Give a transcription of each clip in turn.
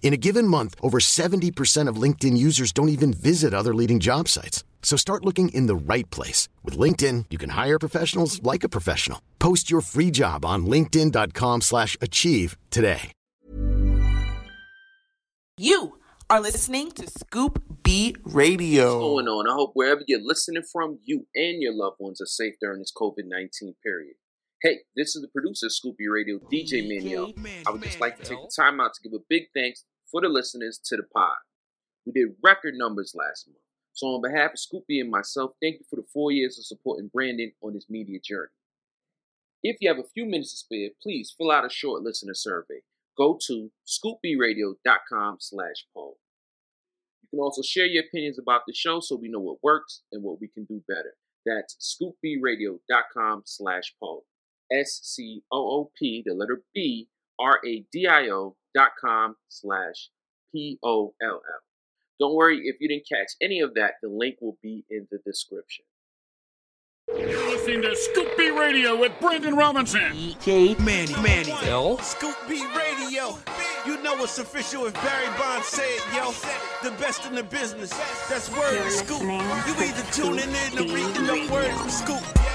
In a given month, over 70% of LinkedIn users don't even visit other leading job sites. So start looking in the right place. With LinkedIn, you can hire professionals like a professional. Post your free job on linkedin.com slash achieve today. You are listening to Scoop B Radio. What's going on? I hope wherever you're listening from, you and your loved ones are safe during this COVID 19 period. Hey, this is the producer of Scoop B Radio, DJ Manuel. I would just like to take the time out to give a big thanks for the listeners to the pod. We did record numbers last month. So, on behalf of Scoop B and myself, thank you for the four years of supporting Brandon on his media journey. If you have a few minutes to spare, please fill out a short listener survey. Go to scoopbradio.com slash poll. You can also share your opinions about the show so we know what works and what we can do better. That's scoopbradio.com slash poll. S-C-O-O-P, the letter B, R-A-D-I-O dot com slash P-O-L-L. Don't worry if you didn't catch any of that, the link will be in the description. You're listening to Scoop B Radio with Brandon Robinson. DJ Manny, Manny, L. Scoop B Radio. You know it's official if Barry Bonds said, it, yo. The best in the business. That's word You're of Scoop. You either tuning in or B reading the Radio. word from Scoop.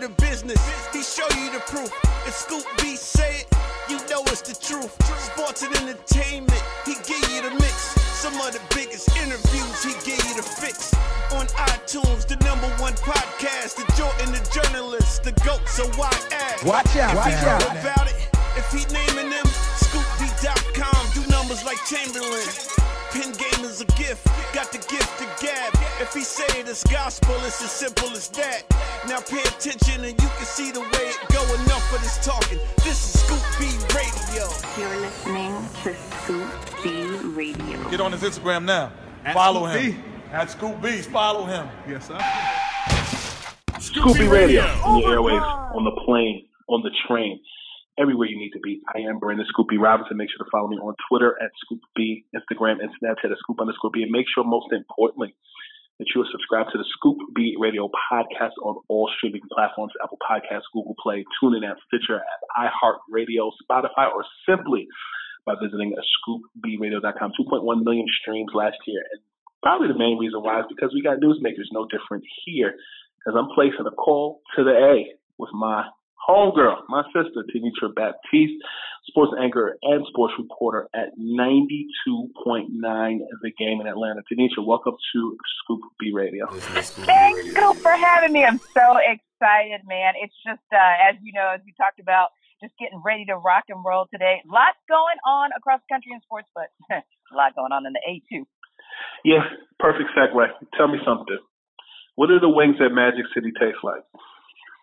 He give you the business. He show you the proof. If Scoop B say it, you know it's the truth. Sports and entertainment. He give you the mix. Some of the biggest interviews, he give you the fix. On iTunes, the number one podcast, the Jordan, the journalist, the GOAT, so why ask? Watch out, If watch out. about it, if he naming them, scoopb.com, do numbers like Chamberlain. Pin game is a gift, got the gift to gab. If he say it is gospel, it's as simple as that. Now pay attention and you can see the way it go. Enough of this talking. This is Scoop B Radio. You're listening to Scoop B Radio. Get on his Instagram now. Follow him. At Scoop B's, follow him. Yes, sir. Scoop B Radio. on the airwaves, on the plane, on the train, everywhere you need to be. I am Brandon Scoop B Robinson. Make sure to follow me on Twitter at ScoopB, Instagram, and Snapchat at Scoop underscore B. And make sure, most importantly, that you are subscribed to the Scoop B Radio podcast on all streaming platforms Apple Podcasts, Google Play, TuneIn app, Stitcher app, iHeartRadio, Spotify, or simply by visiting scoopbradio.com. 2.1 million streams last year. And probably the main reason why is because we got newsmakers no different here because I'm placing a call to the A with my homegirl, my sister, Tenitra Baptiste, sports anchor and sports reporter at 92.9 The Game in Atlanta. Tenitra, welcome to Scoop B Radio. Thanks, Scoop, for having me. I'm so excited, man. It's just, uh, as you know, as we talked about, just getting ready to rock and roll today. Lots going on across the country in sports, but a lot going on in the A too. Yeah, perfect segue. Tell me something. What do the wings at Magic City taste like?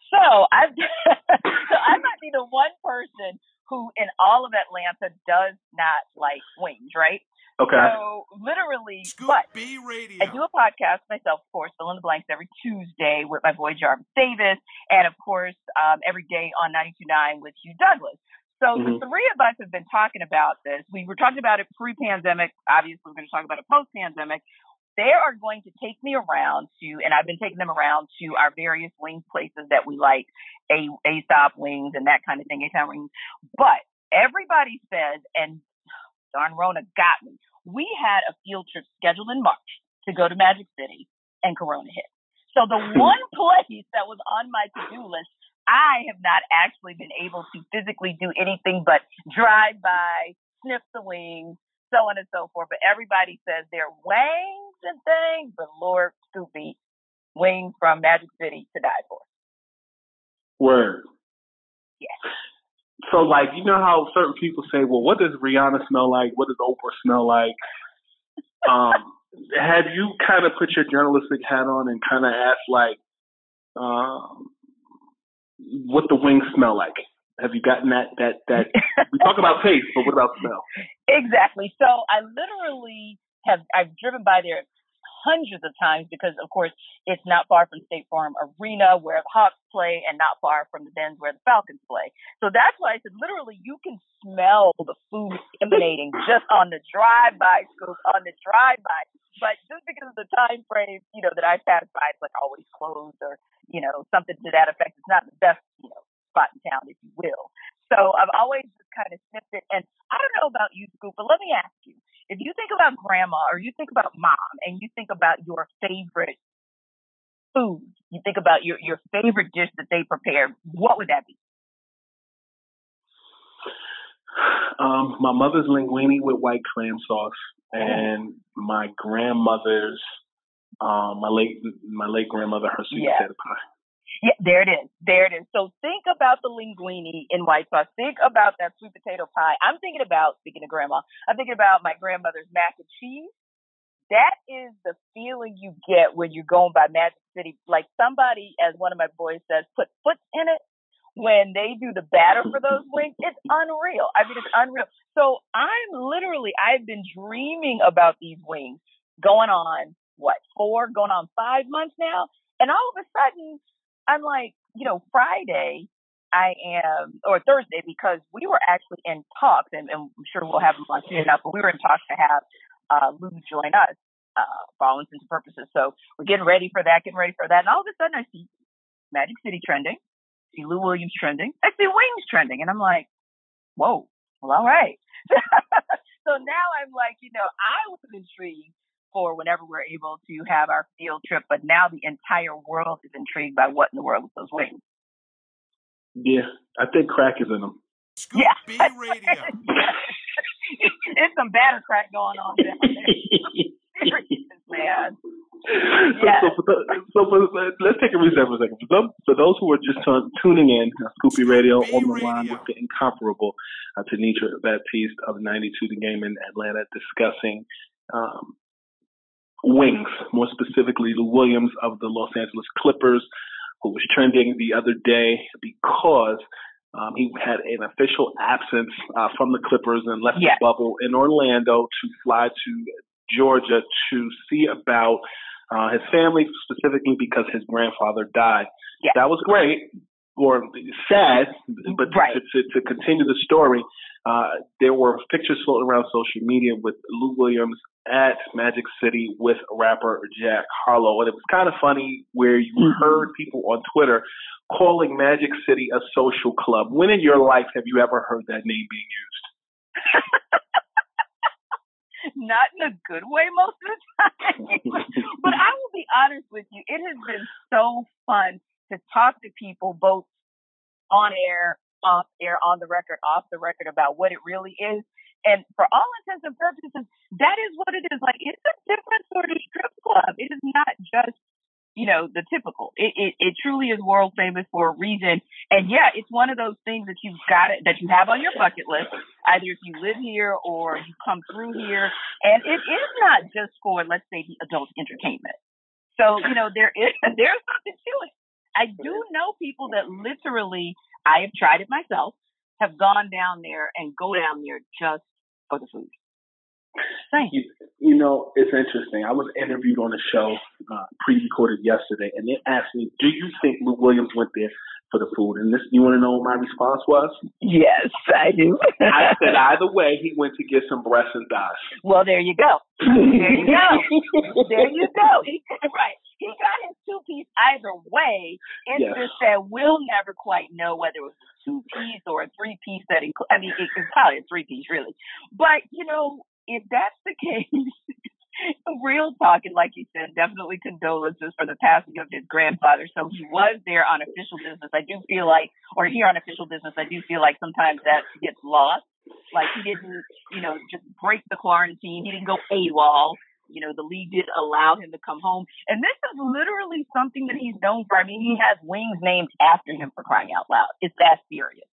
So I, so I might be the one person who, in all of Atlanta, does not like wings, right? Okay. So literally, but B Radio. I do a podcast myself, of course, fill in the blanks every Tuesday with my boy Jarvis Davis, and of course, um, every day on 92.9 with Hugh Douglas. So Mhm. the three of us have been talking about this. We were talking about it pre-pandemic. Obviously, we're going to talk about it post-pandemic. They are going to take me around to, and I've been taking them around to our various wing places that we like, a a stop wings and that kind of thing, A-Town wings. But everybody says, and darn Rona got me. We had a field trip scheduled in March to go to Magic City, and Corona hit. So the hmm. one place that was on my to-do list, I have not actually been able to physically do anything but drive by, sniff the wings, so on and so forth. But everybody says they're wings and things, but Lord Scoop B, wing from Magic City to die for. Word. Yes. So, like, you know how certain people say, well, what does Rihanna smell like? What does Oprah smell like? um, have you kind of put your journalistic hat on and kind of asked, like, um, what the wings smell like? Have you gotten that that that we talk about taste, but what about smell? Exactly. So I literally have I've driven by there hundreds of times because of course it's not far from State Farm Arena where the Hawks play and not far from the Benz where the Falcons play. So that's why I said literally you can smell the food emanating just on the drive by scoop on the drive by. But just because of the time frame, you know, that I pass by, it's like always closed or, you know, something to that effect. It's not the best, you know, spot in town, if you will. So I've always just kind of sniffed it. And I don't know about you, Scoop, but let me ask you if you think about grandma or you think about mom and you think about your favorite food, you think about your, your favorite dish that they prepare, what would that be? Um, my mother's linguine with white clam sauce, and my grandmother's, um, my late my late grandmother, her sweet Yeah. potato pie. Yeah, there it is. There it is. So think about the linguine in white sauce. Think about that sweet potato pie. I'm thinking about, speaking of grandma, I'm thinking about my grandmother's mac and cheese. That is the feeling you get when you're going by Magic City. Like somebody, as one of my boys says, put foot in it when they do the batter for those wings. It's unreal. I mean, it's unreal. So I'm literally, I've been dreaming about these wings going on, what, four, going on five months now. And all of a sudden, I'm like, you know, Friday, I am, or Thursday, because we were actually in talks, and, and I'm sure we'll have him on soon enough, but we were in talks to have uh, Lou join us uh, for all intents and purposes. So we're getting ready for that, getting ready for that. And all of a sudden, I see Magic City trending, see Lou Williams trending, I see Wings trending, and I'm like, whoa, well, all right. so now I'm like, you know, I was intrigued for whenever we're able to have our field trip, but now the entire world is intrigued by what in the world is those wings. Yeah, I think crack is in them. yeah. it's some batter crack going on down there. Man. Yes. So, for the, so for, let's take a reset for a second. For those, for those who are just tun- tuning in, uh, Scoop B Radio on the line with the incomparable uh, Tanitra Baptiste of 92 The Game in Atlanta discussing um, wings, more specifically Lou Williams of the Los Angeles Clippers, who was trending the other day because um, he had an official absence uh, from the Clippers and left Yeah. the bubble in Orlando to fly to Georgia to see about uh, his family, specifically because his grandfather died. That was great, or sad, but Right. to, to, to continue the story, uh, there were pictures floating around social media with Lou Williams at Magic City with rapper Jack Harlow. And it was kind of funny where you heard people on Twitter calling Magic City a social club. When in your life have you ever heard that name being used? Not in a good way most of the time. but I will be honest with you, it has been so fun to talk to people both on air, off air, on the record, off the record about what it really is. And for all intents and purposes, that is what it is. Like it's a different sort of strip club. It is not just, you know, the typical. It it, it truly is world famous for a reason. And yeah, it's one of those things that you've got it that you have on your bucket list, either if you live here or you come through here. And it is not just for let's say the adult entertainment. So, you know, there is there's something to it. I do know people that literally I have tried it myself, have gone down there and go down there just for the food. You, you know, it's interesting. I was interviewed on a show uh, pre-recorded yesterday, and they asked me, "Do you think Lou Williams went there for the food. And this, you want to know what my response was? Yes, I do. I said either way, he went to get some breast and thighs. Well, there you go. There you go. there you go. Right. He got his two piece either way. It's yes. just that we'll never quite know whether it was a two piece or a three piece that includes, I mean, it, it's probably a three piece, really. But, you know, if that's the case, real talking, like you said, definitely condolences for the passing of his grandfather. So he was there on official business. I do feel like, or here on official business, I do feel like sometimes that gets lost. Like he didn't, you know, just break the quarantine. He didn't go AWOL. You know, the league did allow him to come home. And this is literally something that he's known for. I mean, he has wings named after him for crying out loud. It's that serious.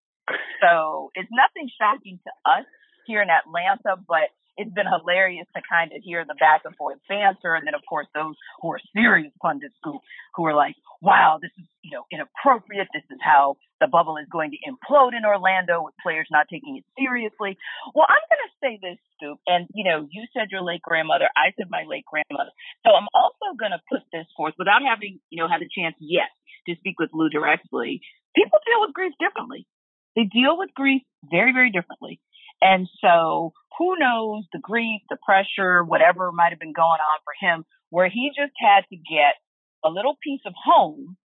So it's nothing shocking to us here in Atlanta, but it's been hilarious to kind of hear the back and forth banter. And then, of course, those who are serious pundits who, who are like, wow, this is, you know, inappropriate. This is how the bubble is going to implode in Orlando with players not taking it seriously. Well, I'm going to say this, Scoop. And, you know, you said your late grandmother. I said my late grandmother. So I'm also going to put this forth without having, you know, had a chance yet to speak with Lou directly. People deal with grief differently. They deal with grief very, very differently. And so who knows the grief, the pressure, whatever might have been going on for him, where he just had to get a little piece of home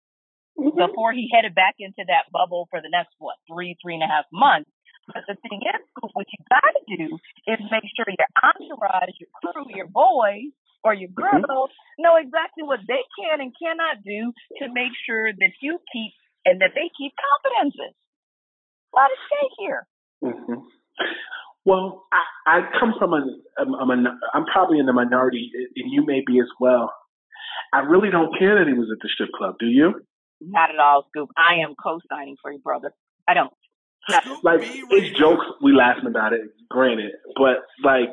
mm-hmm. before he headed back into that bubble for the next, what, three, three and a half months. But the thing is, what you got to do is make sure your entourage, your crew, your boys, or your mm-hmm. girls mm-hmm. know exactly what they can and cannot do to make sure that you keep and that they keep confidences. A lot of stake here. Mm-hmm. Well, I, I come from a, a, a, I'm probably in the minority, and you may be as well. I really don't care that he was at the strip club. Do you? Not at all, Scoop. I am co-signing for you, brother. I don't. like it's jokes. We laughing about it, granted, but like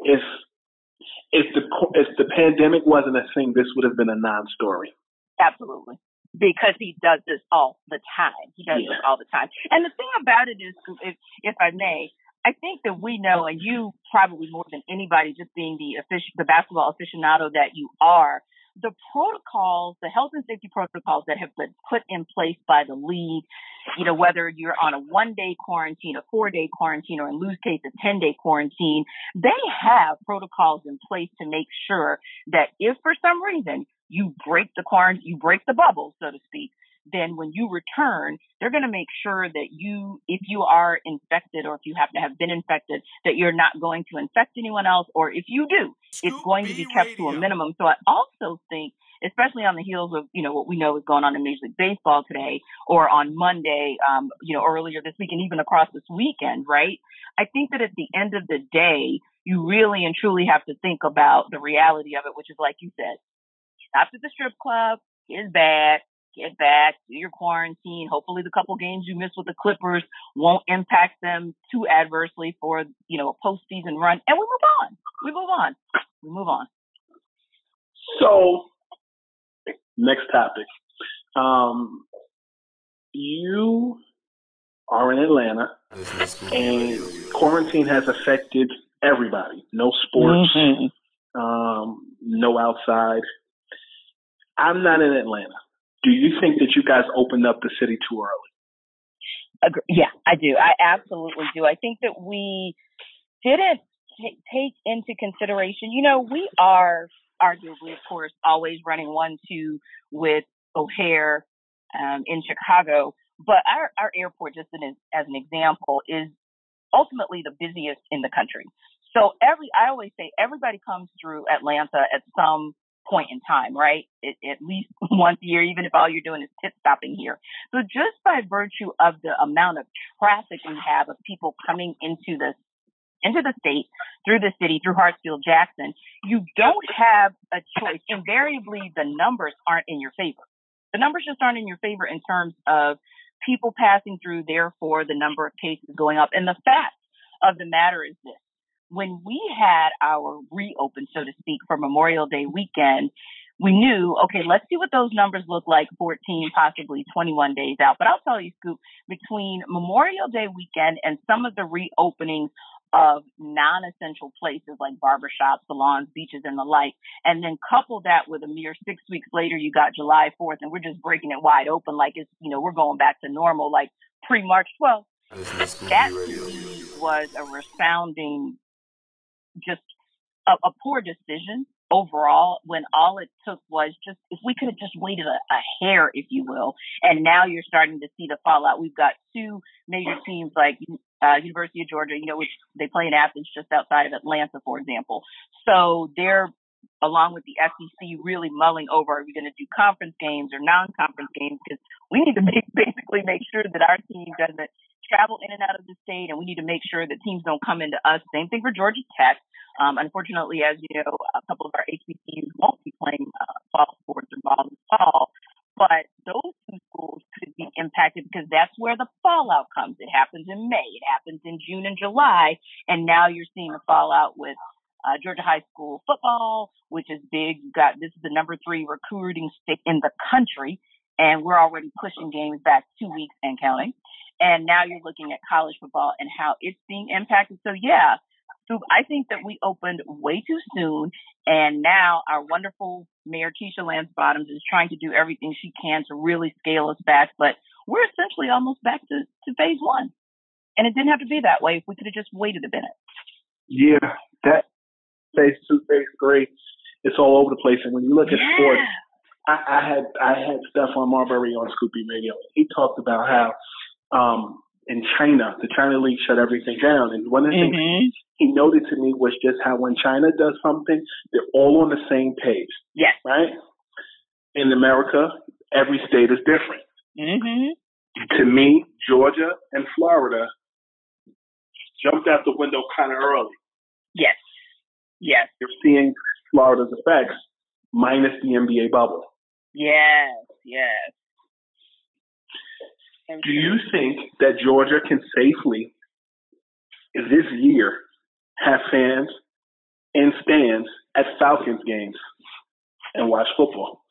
if if the if the pandemic wasn't a thing, this would have been a non-story. Absolutely because he does this all the time. He does yeah. this all the time. And the thing about it is, if, if I may, I think that we know, and you probably more than anybody, just being the official, the basketball aficionado that you are, the protocols, the health and safety protocols that have been put in place by the league, you know, whether you're on a one day quarantine, a four day quarantine, or in Lou's case, a 10 day quarantine, they have protocols in place to make sure that if for some reason you break the quarantine, you break the bubble, so to speak, then when you return, they're going to make sure that you, if you are infected or if you happen to have been infected, that you're not going to infect anyone else. Or if you do, Scoop it's going B to be kept Radio. to a minimum. So I also think, especially on the heels of, you know, what we know is going on in Major League Baseball today or on Monday, um, you know, earlier this week and even across this weekend, right? I think that at the end of the day, you really and truly have to think about the reality of it, which is like you said, after the strip club is bad get back, do your quarantine. Hopefully the couple games you missed with the Clippers won't impact them too adversely for, you know, a postseason run. And we move on. We move on. We move on. So next topic. Um you are in Atlanta and quarantine has affected everybody. No sports, mm-hmm. um, no outside. I'm not in Atlanta do you think that you guys opened up the city too early? Yeah, I do. I absolutely do. I think that we didn't t- take into consideration, you know, we are arguably, of course, always running one two with O'Hare um, in Chicago, but our, our airport, just as an example, is ultimately the busiest in the country. So every, I always say everybody comes through Atlanta at some point in time, right? It, at least once a year, even if all you're doing is pit stopping here. So just by virtue of the amount of traffic we have of people coming into the into the state through the city through Hartsfield Jackson, you don't have a choice. Invariably, the numbers aren't in your favor. The numbers just aren't in your favor in terms of people passing through. Therefore, the number of cases going up. And the fact of the matter is this: when we had our reopen, so to speak, for Memorial Day weekend, we knew, okay, let's see what those numbers look like 14, possibly 21 days out. But I'll tell you, Scoop, between Memorial Day weekend and some of the reopenings of non-essential places like barbershops, salons, beaches, and the like. And then couple that with a mere six weeks later, you got July 4th, and we're just breaking it wide open like it's, you know, we're going back to normal, like pre-March 12th. That was a resounding, just a, a poor decision overall when all it took was just if we could have just waited a, a, hair, if you will, and now you're starting to see the fallout. We've got two major teams like uh, University of Georgia, you know, which they play in Athens, just outside of Atlanta, for example. So they're along with the SEC really mulling over are we going to do conference games or non-conference games because we need to make, basically make sure that our team doesn't travel in and out of the state, and we need to make sure that teams don't come into us. Same thing for Georgia Tech. Um, unfortunately, as you know, a couple of our HBCUs won't be playing uh, fall sports or ball this fall, but those two schools could be impacted because that's where the fallout comes. It happens in May, it happens in June and July, and now you're seeing the fallout with uh, Georgia High School football, which is big. You've got this is the number three recruiting state in the country, and we're already pushing games back two weeks and counting. And now you're looking at college football and how it's being impacted. So yeah, so I think that we opened way too soon, and now our wonderful Mayor Keisha Lance Bottoms is trying to do everything she can to really scale us back. But we're essentially almost back to, to phase one, and it didn't have to be that way if we could have just waited a minute. Yeah, that phase two, phase three, it's all over the place. And when you look at yeah. sports, I, I had I had Stephon Marbury on Scoop B Radio. He talked about how um, in China, the China League shut everything down. And one of the mm-hmm. things he noted to me was just how when China does something, they're all on the same page. Yes. Right? In America, every state is different. Mm-hmm. To me, Georgia and Florida jumped out the window kind of early. Yes. Yes. You're seeing Florida's effects minus the NBA bubble. Yes, yes. Do you think that Georgia can safely, this year, have fans in stands at Falcons games and watch football?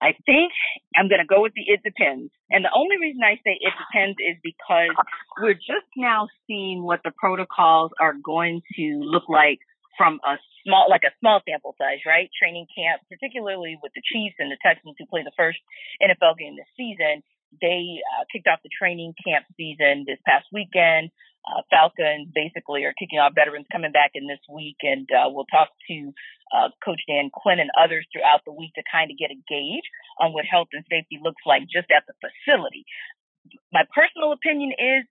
I think I'm going to go with the it depends. And the only reason I say it depends is because we're just now seeing what the protocols are going to look like from a small, like a small sample size, right? Training camp, particularly with the Chiefs and the Texans who play the first NFL game this season. They uh, kicked off the training camp season this past weekend. Uh, Falcons basically are kicking off veterans coming back in this week, and uh, we'll talk to uh, Coach Dan Quinn and others throughout the week to kind of get a gauge on what health and safety looks like just at the facility my personal opinion is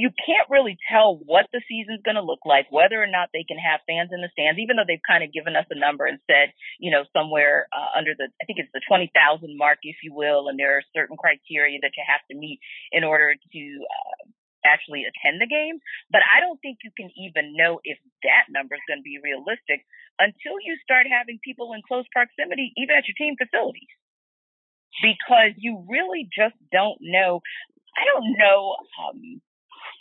you can't really tell what the season's going to look like, whether or not they can have fans in the stands, even though they've kind of given us a number and said, you know, somewhere uh, under the, I think it's the 20,000 mark, if you will, and there are certain criteria that you have to meet in order to uh, actually attend the game. But I don't think you can even know if that number is going to be realistic until you start having people in close proximity, even at your team facilities because you really just don't know. I don't know um,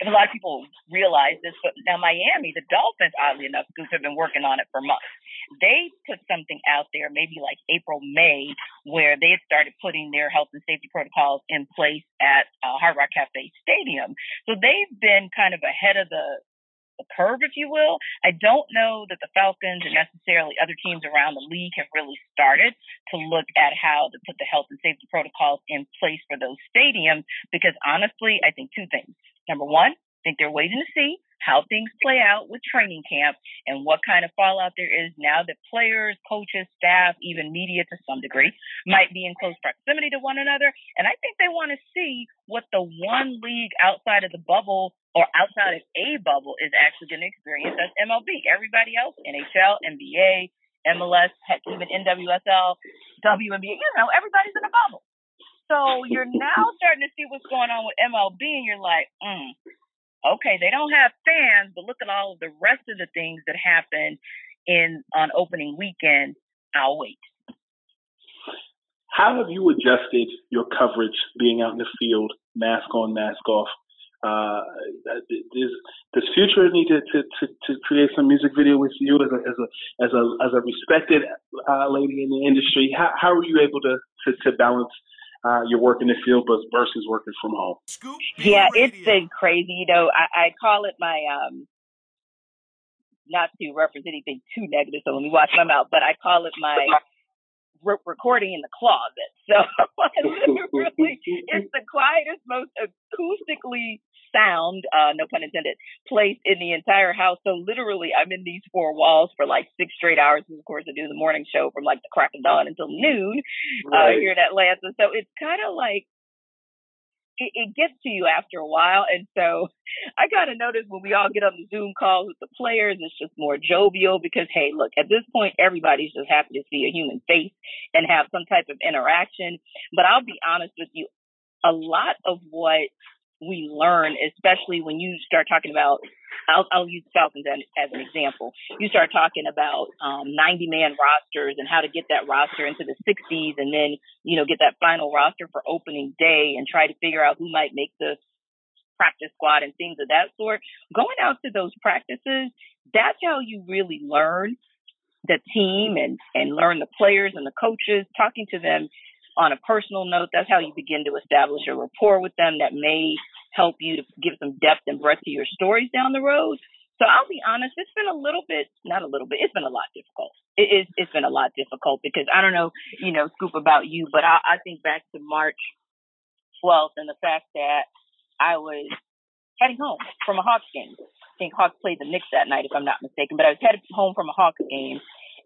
a lot of people realize this, but now Miami, the Dolphins, oddly enough, have been working on it for months. They put something out there, maybe like April, May, where they had started putting their health and safety protocols in place at uh, Hard Rock Cafe Stadium. So they've been kind of ahead of the the curve, if you will. I don't know that the Falcons and necessarily other teams around the league have really started to look at how to put the health and safety protocols in place for those stadiums because honestly, I think two things. Number one, I think they're waiting to see how things play out with training camp and what kind of fallout there is now that players, coaches, staff, even media to some degree might be in close proximity to one another. And I think they want to see what the one league outside of the bubble or outside of a bubble is actually going to experience as MLB. Everybody else, NHL, NBA, MLS, heck, even NWSL, WNBA, you know, everybody's in a bubble. So you're now starting to see what's going on with MLB, and you're like, mm, okay, they don't have fans, but look at all of the rest of the things that happen in on opening weekend. I'll wait. How have you adjusted your coverage being out in the field, mask on, mask off, uh, does, does Future need to, to, to, to, create some music video with you as a as a as a as a respected uh, lady in the industry? How how are you able to to, to balance uh, you're working the field, but versus working from home. Yeah, it's been crazy. You know, I, I call it my um, not to reference anything too negative, so let me watch my mouth, but I call it my re- recording in the closet. So literally, it's the quietest, most acoustically sound, uh, no pun intended, place in the entire house. So literally, I'm in these four walls for like six straight hours. And of course, I do the morning show from like the crack of dawn until noon uh, here in Atlanta. So it's kind of like it, it gets to you after a while. And so I kind of notice when we all get on the Zoom calls with the players, it's just more jovial because, hey, look, at this point, everybody's just happy to see a human face and have some type of interaction. But I'll be honest with you, a lot of what we learn, especially when you start talking about, I'll, I'll use Falcons as, as, an example. You start talking about um, 90 man rosters and how to get that roster into the 60s and then, you know, get that final roster for opening day and try to figure out who might make the practice squad and things of that sort. Going out to those practices, that's how you really learn the team and, and learn the players and the coaches, talking to them on a personal note, that's how you begin to establish a rapport with them that may help you to give some depth and breadth to your stories down the road. So I'll be honest, it's been a little bit, not a little bit, it's been a lot difficult. It is, it's been a lot difficult because I don't know, you know, Scoop about you, but I, I think back to March 12th and the fact that I was heading home from a Hawks game. I think Hawks played the Knicks that night, if I'm not mistaken, but I was headed home from a Hawks game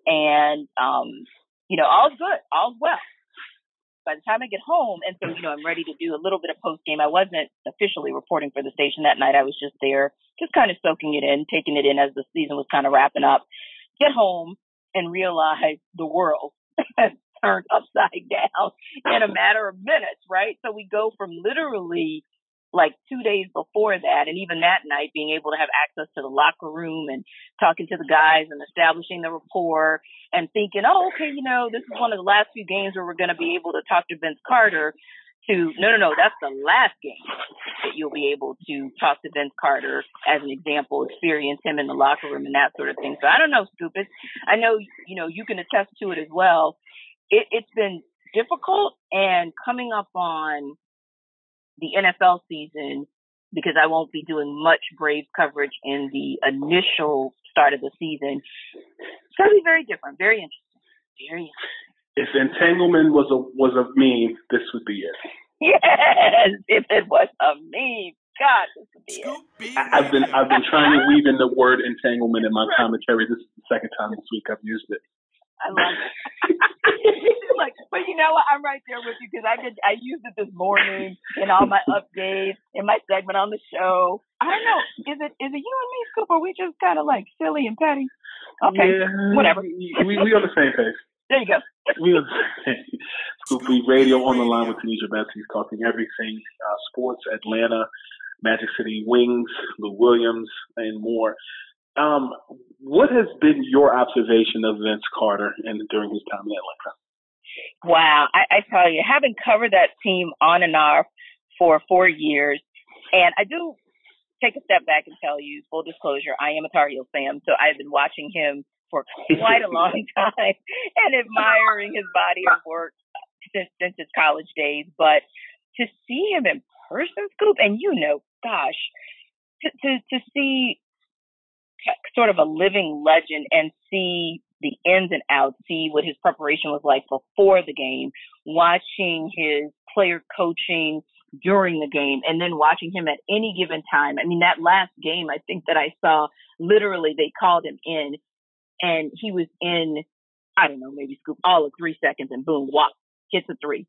and, um, you know, all's good, all's well by the time I get home, and so, you know, I'm ready to do a little bit of post game. I wasn't officially reporting for the station that night. I was just there, just kind of soaking it in, taking it in as the season was kind of wrapping up. Get home and realize the world has turned upside down in a matter of minutes, right? So we go from literally like two days before that, and even that night, being able to have access to the locker room and talking to the guys and establishing the rapport and thinking, oh, okay, you know, this is one of the last few games where we're going to be able to talk to Vince Carter. To no, no, no, that's the last game that you'll be able to talk to Vince Carter as an example, experience him in the locker room and that sort of thing. So I don't know, stupid. I know, you know, you can attest to it as well. It, it's been difficult and coming up on the NFL season because I won't be doing much Braves coverage in the initial start of the season. It's going to be very different, very interesting, very interesting. If entanglement was a was a meme, this would be it. Yes, if it was a meme, God, this would be it. I've been I've been trying to weave in the word entanglement in my commentary. This is the second time this week I've used it. I love it. But you know what? I'm right there with you because I did. I used it this morning in all my updates in my segment on the show. I don't know. Is it is it you and me, Scoop? Or we just kind of like silly and petty? Okay, yeah, whatever. We, we on the same page. There you go. we on the same page. Scoop B Radio on the line with Tanisha Betsy, talking everything uh, sports, Atlanta, Magic City Wings, Lou Williams, and more. Um, what has been your observation of Vince Carter and during his time in Atlanta? Wow, I, I tell you, having covered that team on and off for four years, and I do take a step back and tell you, full disclosure, I am a Tar Heels fan, so I've been watching him for quite a long time and admiring his body of work since since his college days. But to see him in person, Scoop, and you know, gosh, to to, to see sort of a living legend and see the ins and outs, see what his preparation was like before the game, watching his player coaching during the game, and then watching him at any given time. I mean, that last game, I think that I saw literally they called him in and he was in, I don't know, maybe scoop all of three seconds and boom, walk, hits a three.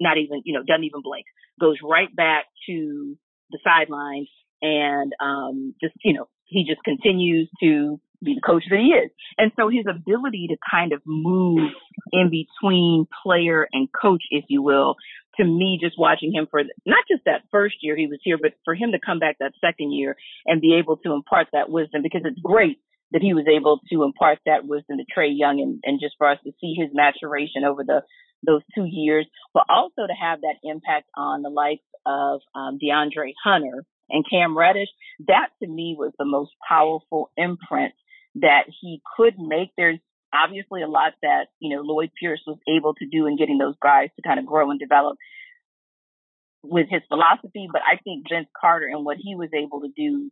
Not even, you know, doesn't even blink. Goes right back to the sidelines and um just, you know, he just continues to be the coach that he is. And so his ability to kind of move in between player and coach, if you will, to me, just watching him for not just that first year he was here, but for him to come back that second year and be able to impart that wisdom because it's great that he was able to impart that wisdom to Trae Young and, and just for us to see his maturation over the those two years, but also to have that impact on the likes of um, DeAndre Hunter and Cam Reddish. That to me was the most powerful imprint that he could make. There's obviously a lot that, you know, Lloyd Pierce was able to do in getting those guys to kind of grow and develop. with his philosophy, but I think Vince Carter and what he was able to do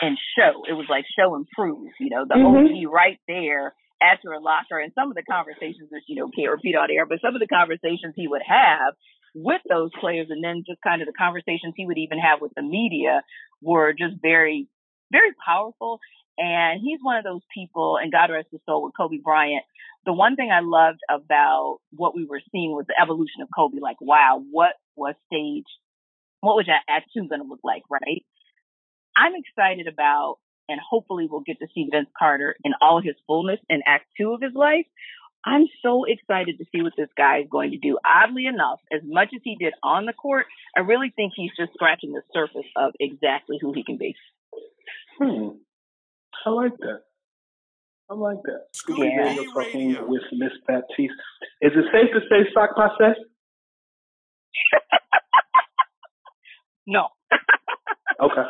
and show, it was like show and prove, you know, the mm-hmm. OG right there at your locker and some of the conversations that, you know, can't repeat on air, but some of the conversations he would have with those players and then just kind of the conversations he would even have with the media were just very, very powerful. And he's one of those people, and God rest his soul with Kobe Bryant. The one thing I loved about what we were seeing was the evolution of Kobe. Like, wow, what was stage? What was that Act Two going to look like, right? I'm excited about, and hopefully we'll get to see Vince Carter in all his fullness in Act Two of his life. I'm so excited to see what this guy is going to do. Oddly enough, as much as he did on the court, I really think he's just scratching the surface of exactly who he can be. Hmm. I like that. I like that. Yeah. Radio talking with Miss Baptiste. Is it safe to say sak pase? no. okay.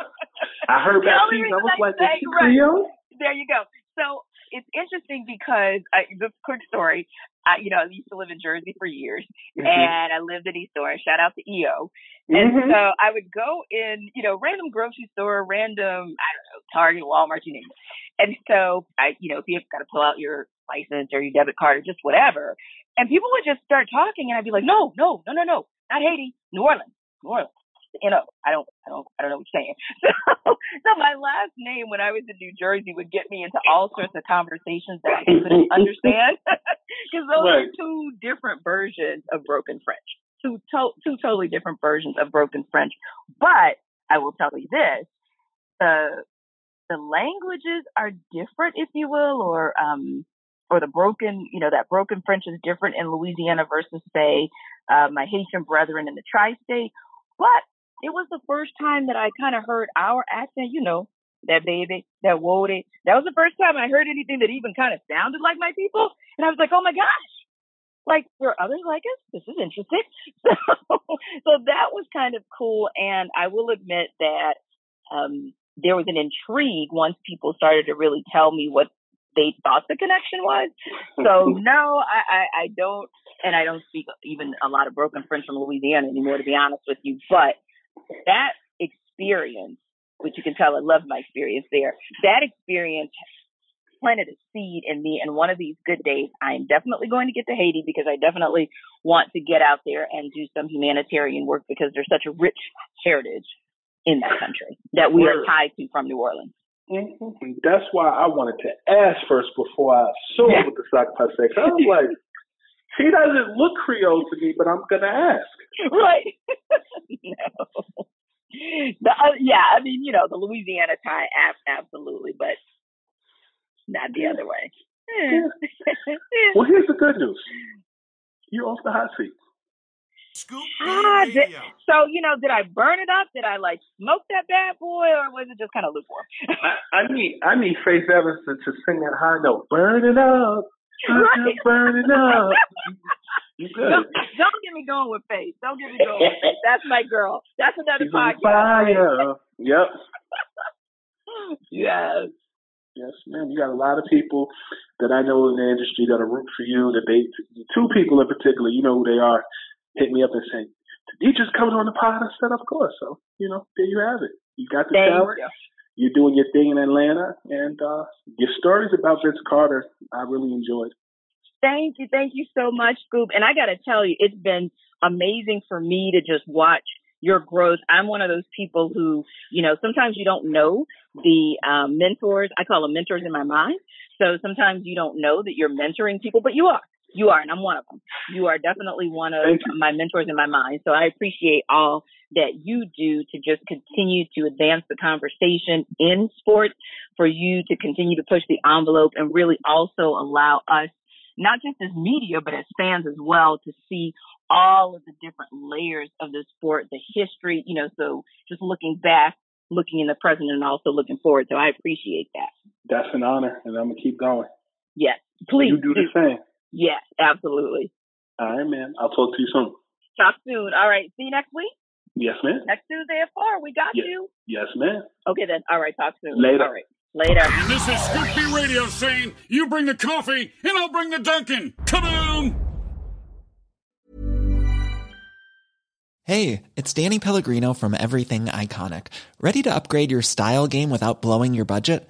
I heard Baptiste. I was like, is she Creole? There you go. So it's interesting because I, this quick story. I, you know, I used to live in Jersey for years, mm-hmm. and I lived in East Orange. Shout out to EO. And mm-hmm. so I would go in, you know, random grocery store, random, I don't know, Target, Walmart, you name it. And so I, you know, if you've got to pull out your license or your debit card or just whatever, and people would just start talking, and I'd be like, no, no, no, no, no, not Haiti, New Orleans, New Orleans you know, I don't, I don't, I don't know what you're saying. So, so my last name when I was in New Jersey would get me into all sorts of conversations that I couldn't understand because those right. are two different versions of broken French, two to- two totally different versions of broken French. But I will tell you this: the the languages are different, if you will, or um, or the broken, you know, that broken French is different in Louisiana versus say uh, my Haitian brethren in the tri-state. But it was the first time that I kind of heard our accent, you know, that baby, that woody. That was the first time I heard anything that even kind of sounded like my people. And I was like, oh my gosh, like there are others like us? This is interesting. So, so that was kind of cool. And I will admit that, um, there was an intrigue once people started to really tell me what they thought the connection was. So no, I, I, I don't, and I don't speak even a lot of broken French from Louisiana anymore, to be honest with you. But that experience, which you can tell I love my experience there, that experience planted a seed in me. And one of these good days, I'm definitely going to get to Haiti because I definitely want to get out there and do some humanitarian work because there's such a rich heritage in that country that we are tied to from New Orleans. Mm-hmm. That's why I wanted to ask first before I saw yeah. with the sak pase. I was like, he doesn't look Creole to me, but I'm gonna ask. Right. no. The, uh, yeah, I mean, you know, the Louisiana tie, ab- absolutely, but not the other way. Yeah. well, here's the good news. You're off the hot seat. Scoop ah, did, so you know, did I burn it up? Did I like smoke that bad boy, or was it just kind of lukewarm? I, I need I need Faith Evans to, to sing that high note. Burn it up, right. burn it up. Don't, don't get me going with Faith. Don't get me going with Faith. That's my girl. That's another She's podcast. Fire. Yep. yes. Yes, man. You got a lot of people that I know in the industry that are root for you. That they, two people in particular, you know who they are, hit me up and say, "You just coming on the pod?" I said, "Of course." So you know, there you have it. You got the Thank talent. You. You're doing your thing in Atlanta, and uh, your stories about Vince Carter, I really enjoyed. Thank you. Thank you so much, Scoop. And I got to tell you, it's been amazing for me to just watch your growth. I'm one of those people who, you know, sometimes you don't know the um, mentors. I call them mentors in my mind. So sometimes you don't know that you're mentoring people, but you are. You are, and I'm one of them. You are definitely one of my mentors in my mind. So I appreciate all that you do to just continue to advance the conversation in sports, for you to continue to push the envelope and really also allow us not just as media, but as fans as well, to see all of the different layers of the sport, the history, you know, so just looking back, looking in the present, and also looking forward. So I appreciate that. That's an honor, and I'm going to keep going. Yes, please. You do, do. the same. Yes, absolutely. All right, man. I'll talk to you soon. Talk soon. All right. See you next week. Yes, ma'am. Next Tuesday at 4. We got yes. you. Yes, ma'am. Okay, then. All right. Talk soon. Later. All right. Later. And this is Scoop B Radio saying, you bring the coffee and I'll bring the Dunkin'. Come on! Hey, it's Danny Pellegrino from Everything Iconic. Ready to upgrade your style game without blowing your budget?